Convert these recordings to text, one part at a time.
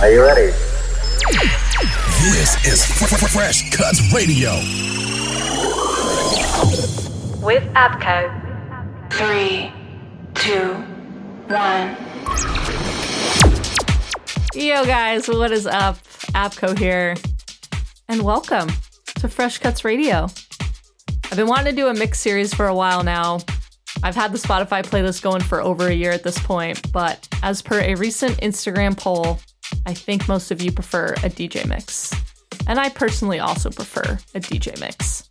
Are you ready? This is Fresh Cuts Radio. With Abco. Three, two, one. Yo, guys, what is up? Abco here, and welcome to Fresh Cuts Radio. I've been wanting to do a mix series for a while now. I've had the Spotify playlist going for over a year at this point, but as per a recent Instagram poll, I think most of you prefer a DJ mix. And I personally also prefer a DJ mix.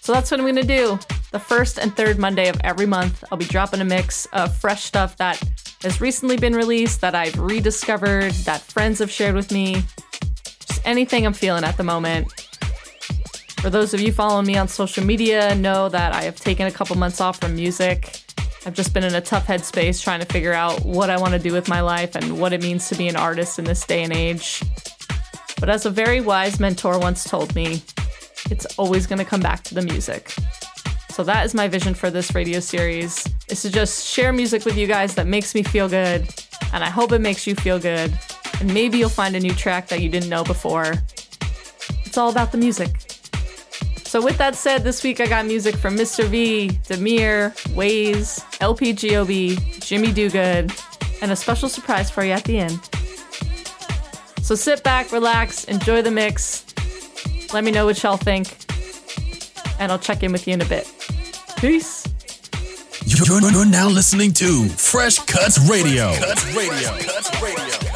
So that's what I'm gonna do. The first and third Monday of every month, I'll be dropping a mix of fresh stuff that has recently been released, that I've rediscovered, that friends have shared with me. Just anything I'm feeling at the moment. For those of you following me on social media, know that I have taken a couple months off from music. I've just been in a tough headspace trying to figure out what I want to do with my life and what it means to be an artist in this day and age. But as a very wise mentor once told me, it's always going to come back to the music. So that is my vision for this radio series is to just share music with you guys that makes me feel good and I hope it makes you feel good and maybe you'll find a new track that you didn't know before. It's all about the music. So, with that said, this week I got music from Mr. V, Demuir, Waze, LP Giobbi, Jimmy Do Good, and a special surprise for you at the end. So, sit back, relax, enjoy the mix. Let me know what y'all think, and I'll check in with you in a bit. Peace. You're, now listening to Fresh Cuts Radio. Cuts Radio. Cuts Radio.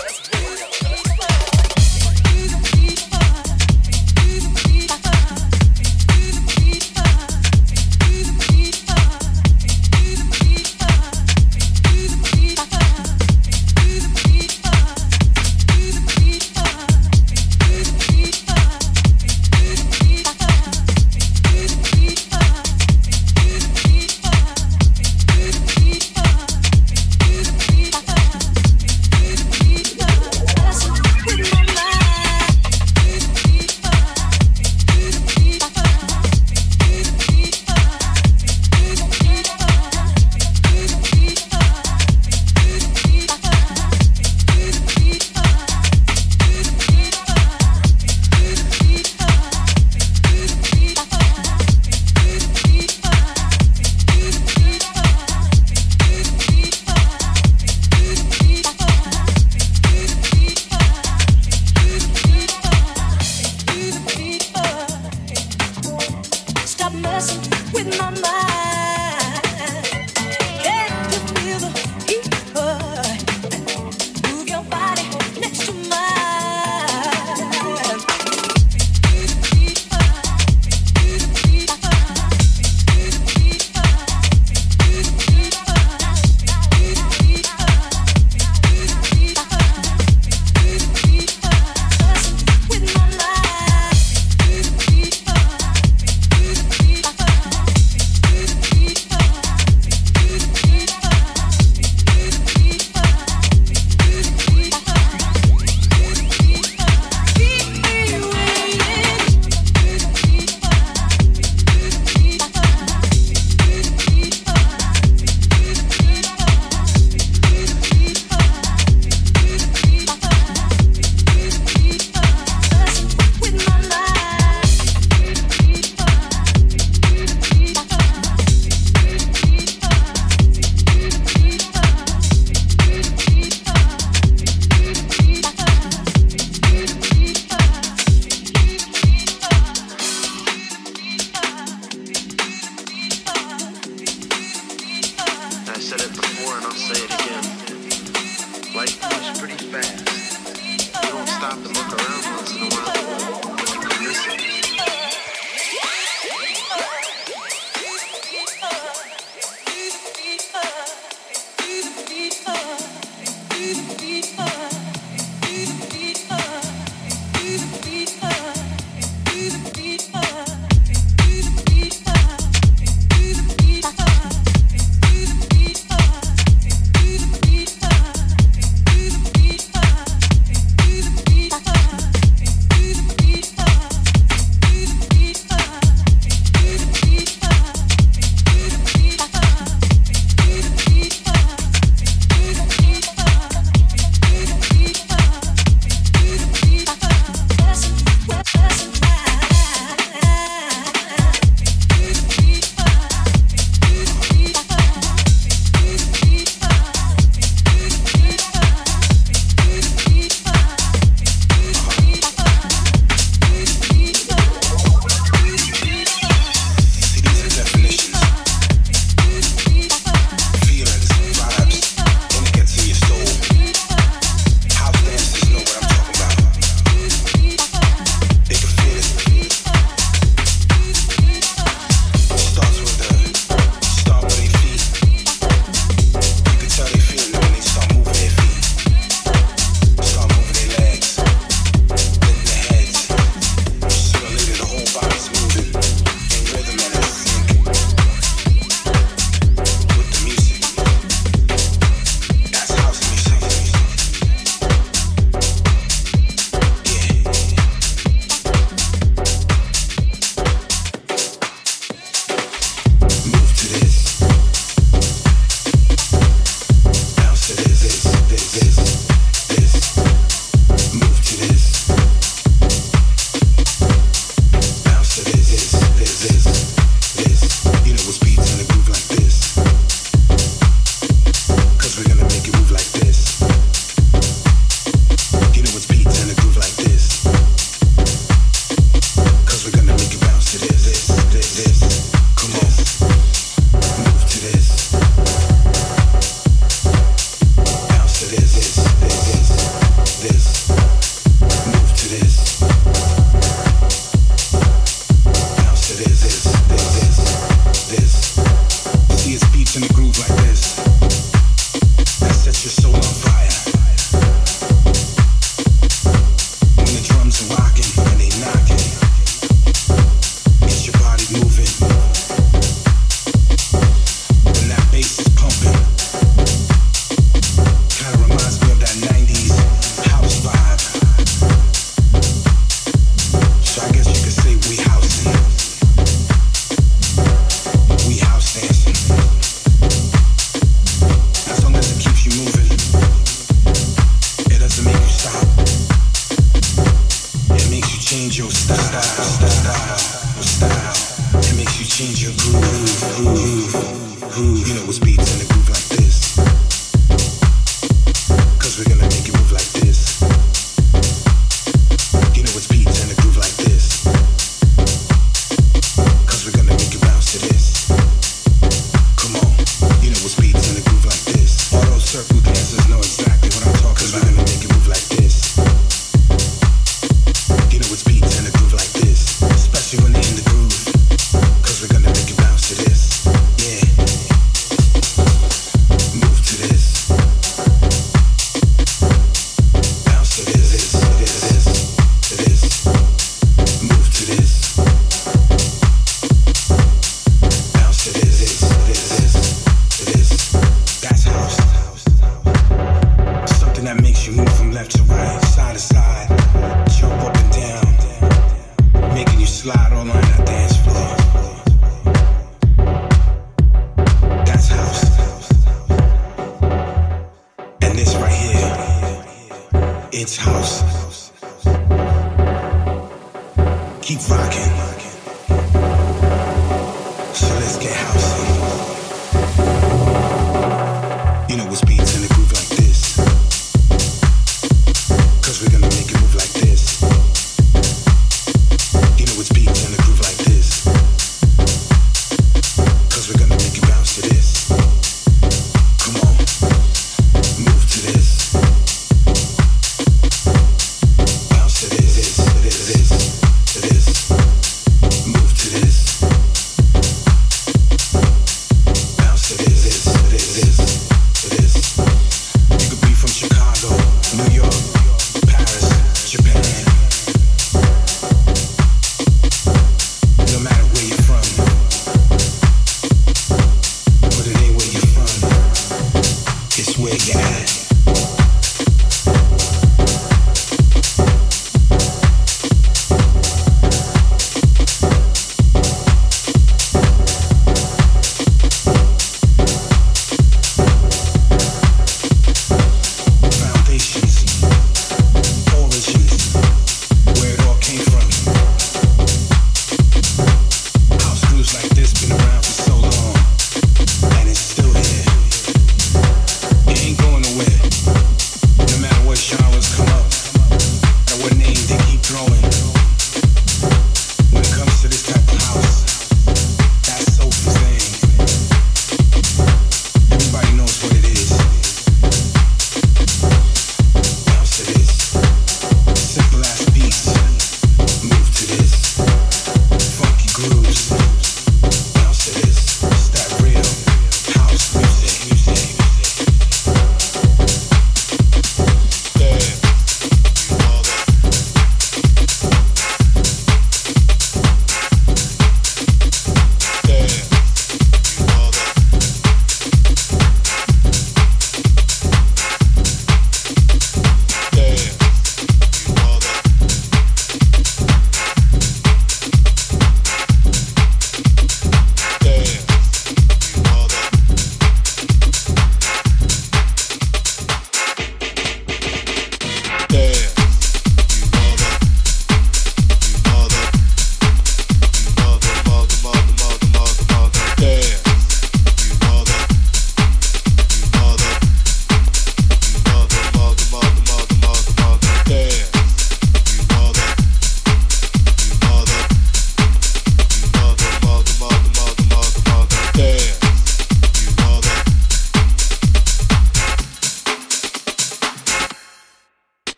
make you move like yeah.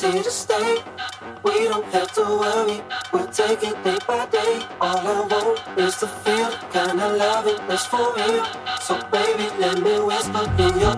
see to stay. We don't have to worry, We'll take it day by day. All I want is to feel kinda loving that's for real. So baby, let me whisper in your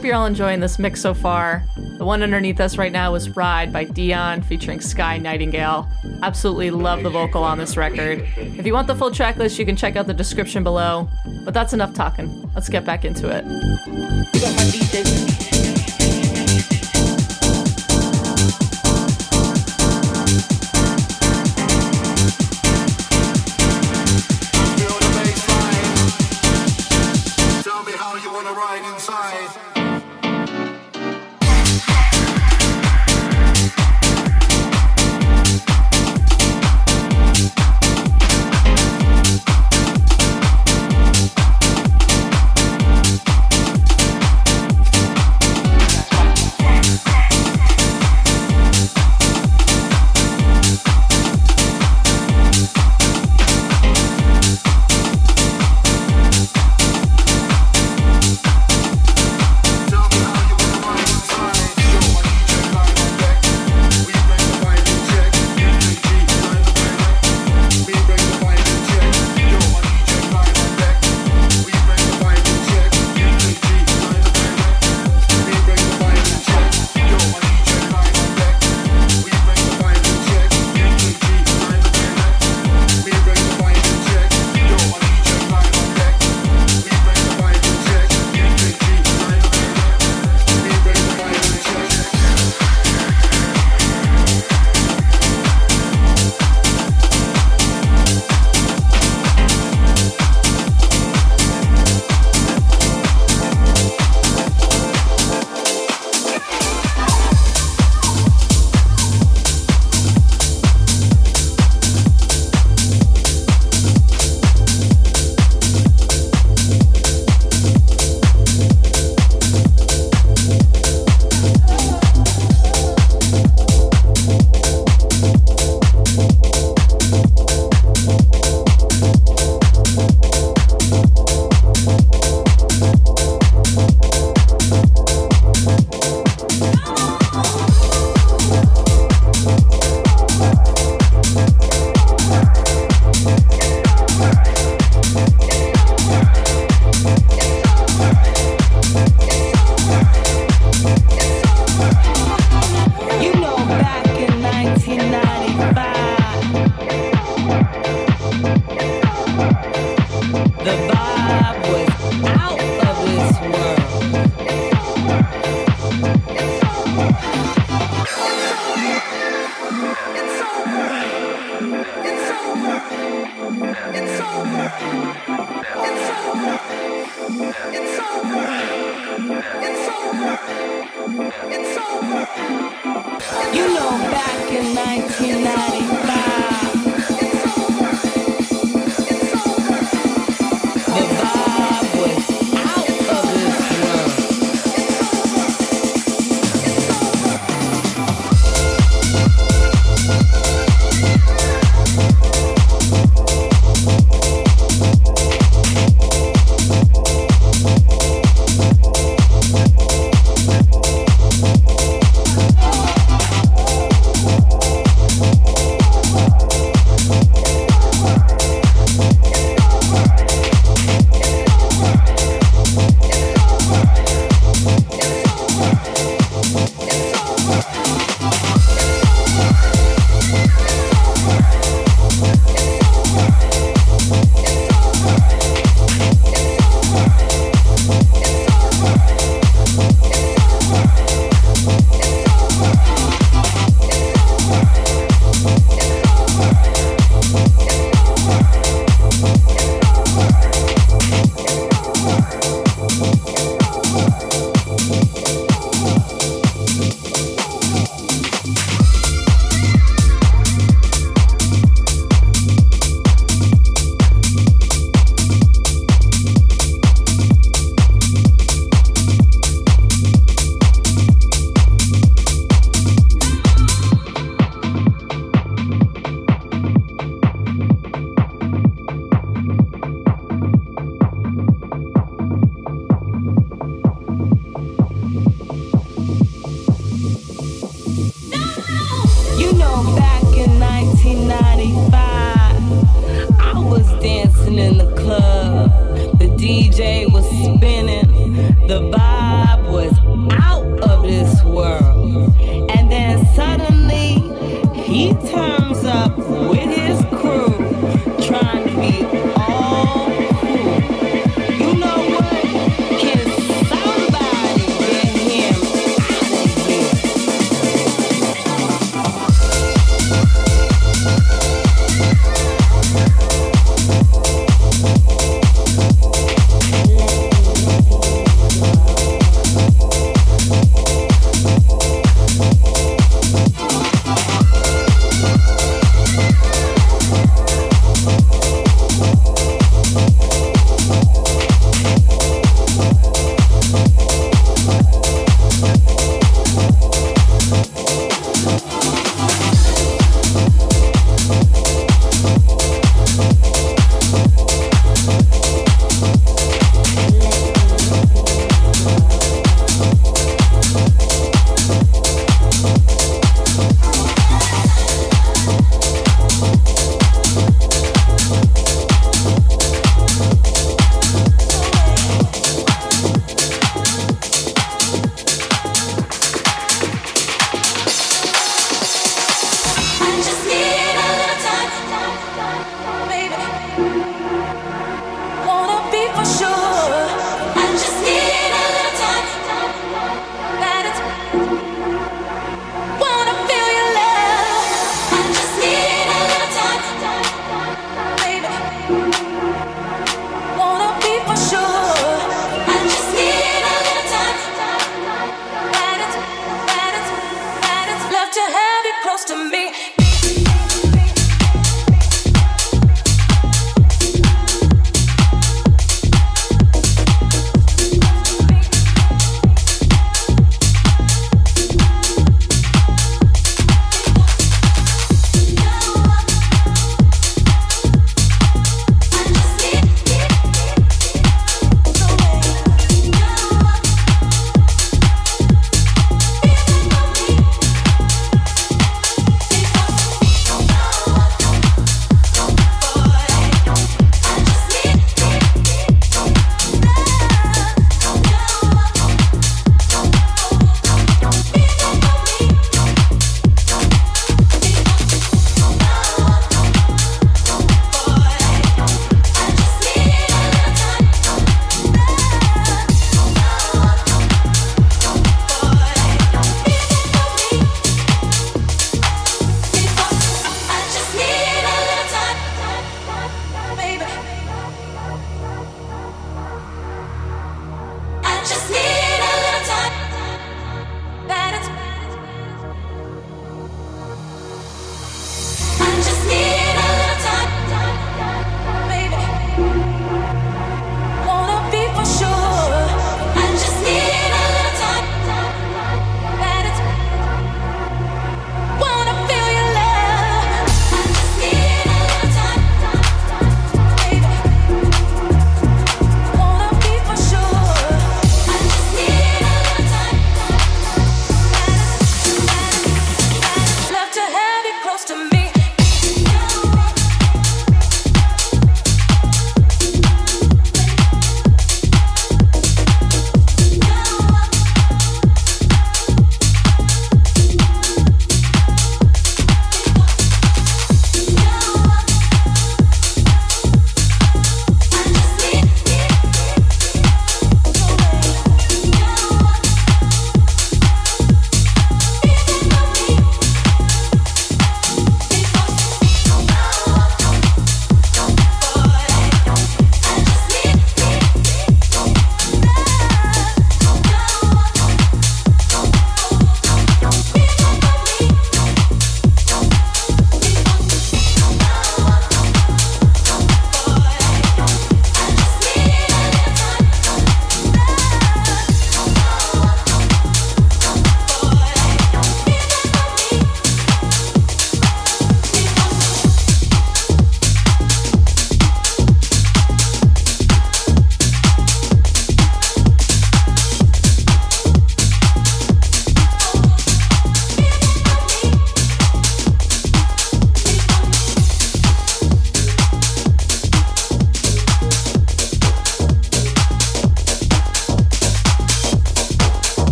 Hope you're all enjoying this mix so far. The one underneath us right now was Ride by Dyon featuring Sky Nightingale. Absolutely love the vocal on this record. If you want the full track list, you can check out the description below. But that's enough talking. Let's get back into it.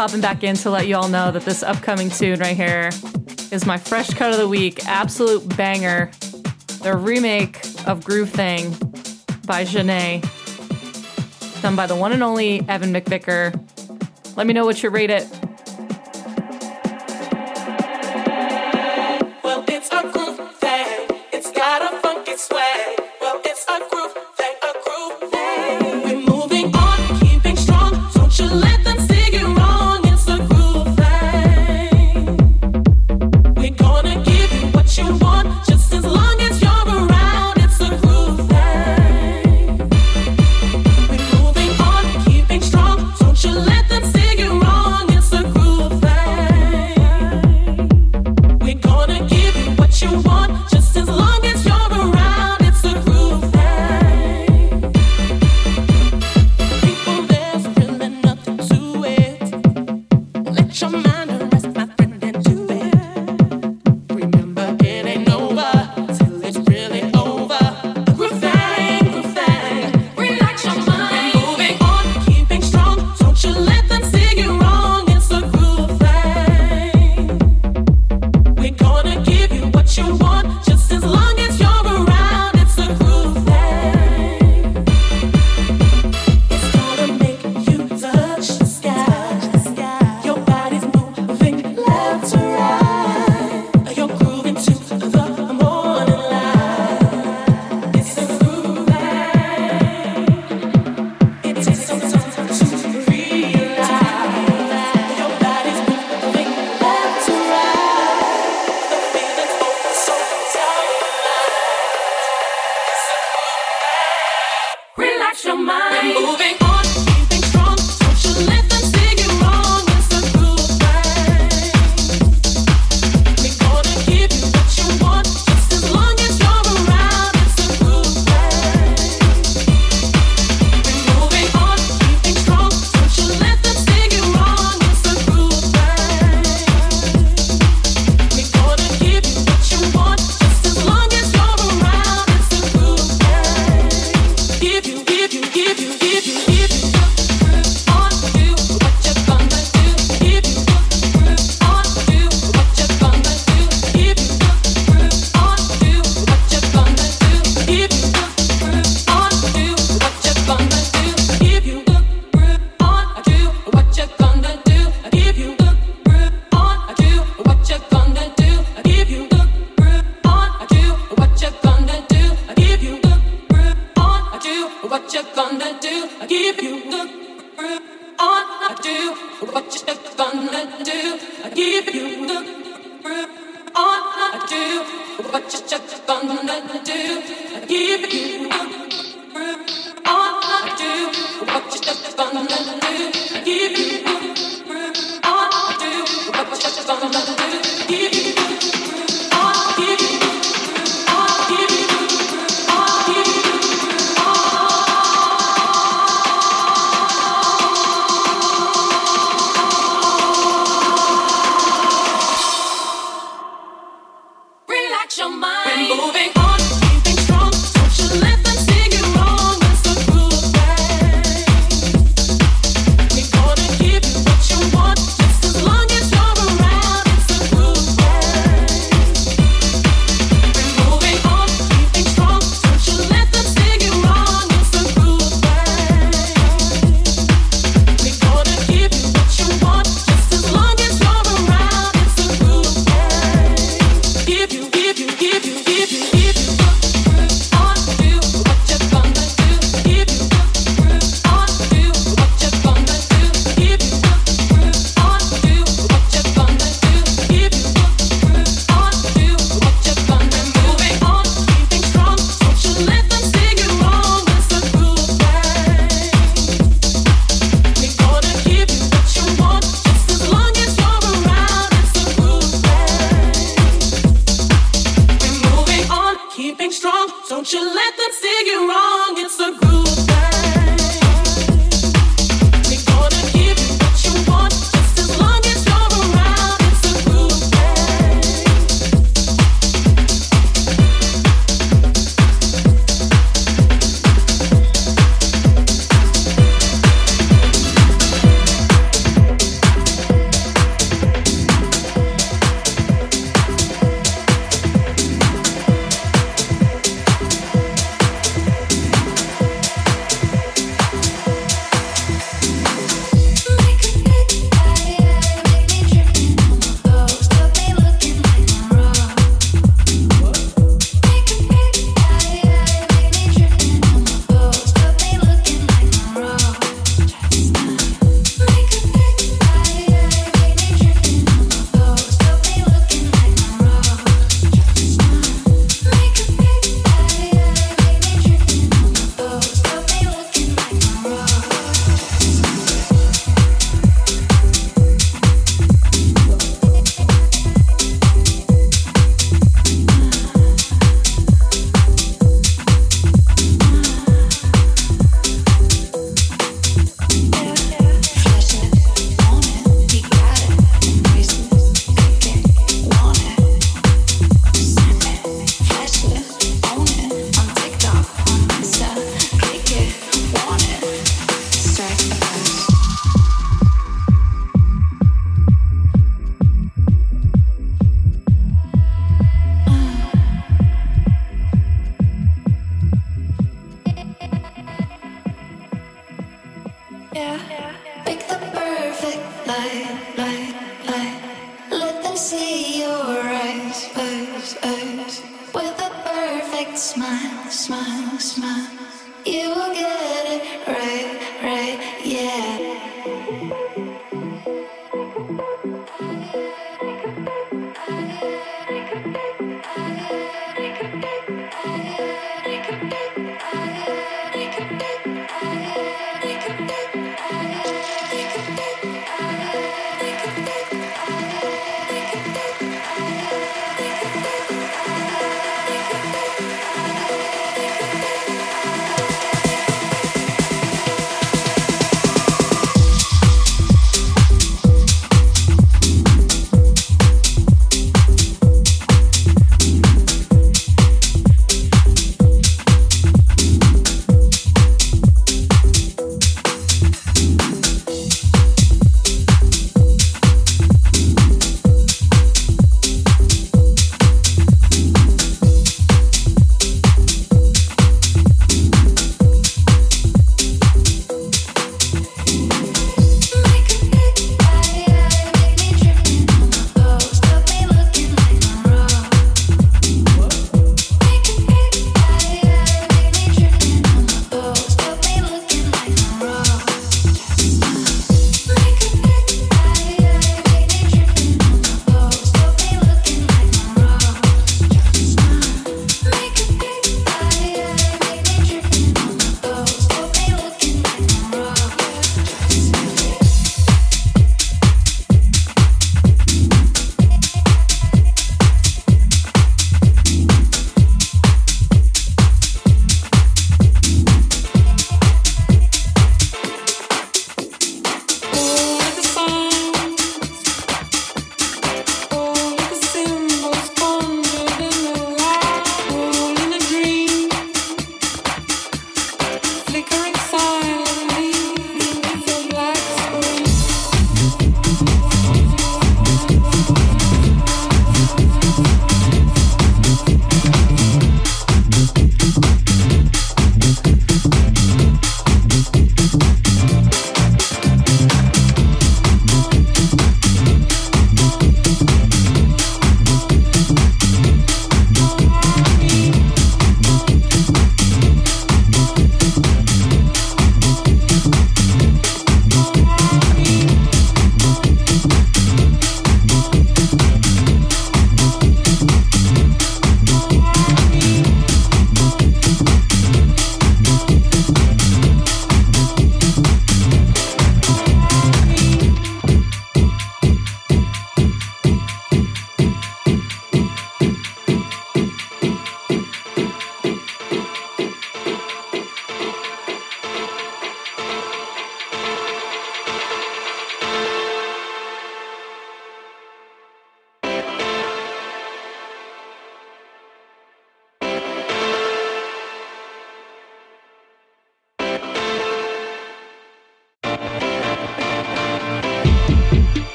popping back in to let you all know that this upcoming tune right here is my fresh cut of the week, absolute banger. The remake of Groove Thing by Zhané, done by the one and only Ewan McVicar. Let me know what you rate it.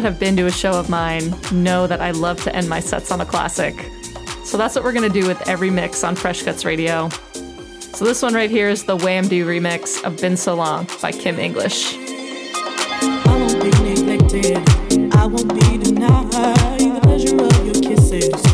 That have been to a show of mine, know that I love to end my sets on a classic. So that's what we're going to do with every mix on Fresh Cuts Radio. So this one right here is the Wamdue remix of Been So Long by Kim English. I won't be neglected. I won't be denied the pleasure of your kisses,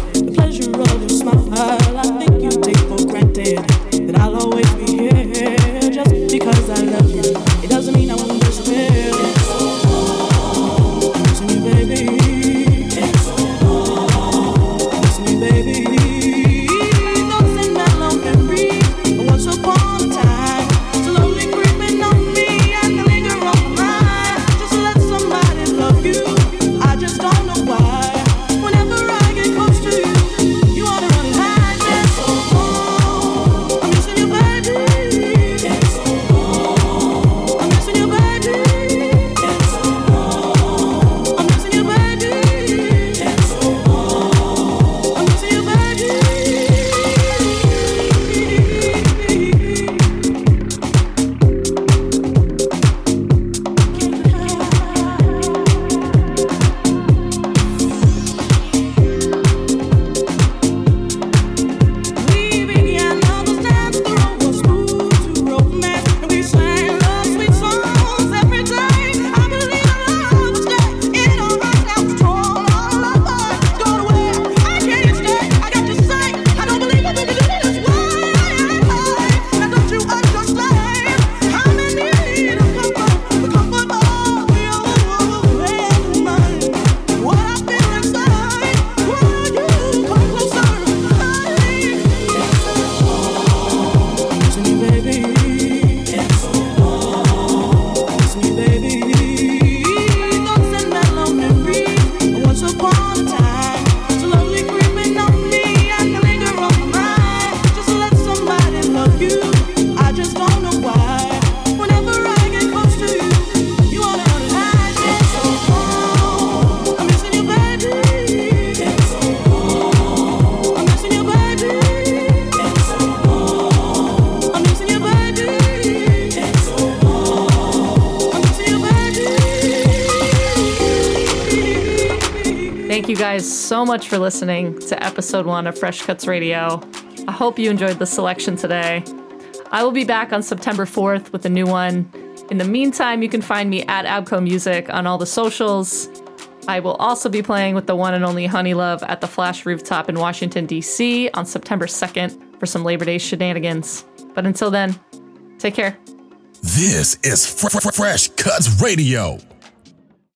so much for listening to episode one of Fresh Cuts Radio. I hope you enjoyed the selection today. I will be back on September 4th with a new one. In the meantime, you can find me at Abco Music on all the socials. I will also be playing with the one and only Honeyluv at the Flash Rooftop in Washington, D.C. on September 2nd for some Labor Day shenanigans. But until then, take care. This is Fr- Fr- Fresh Cuts Radio.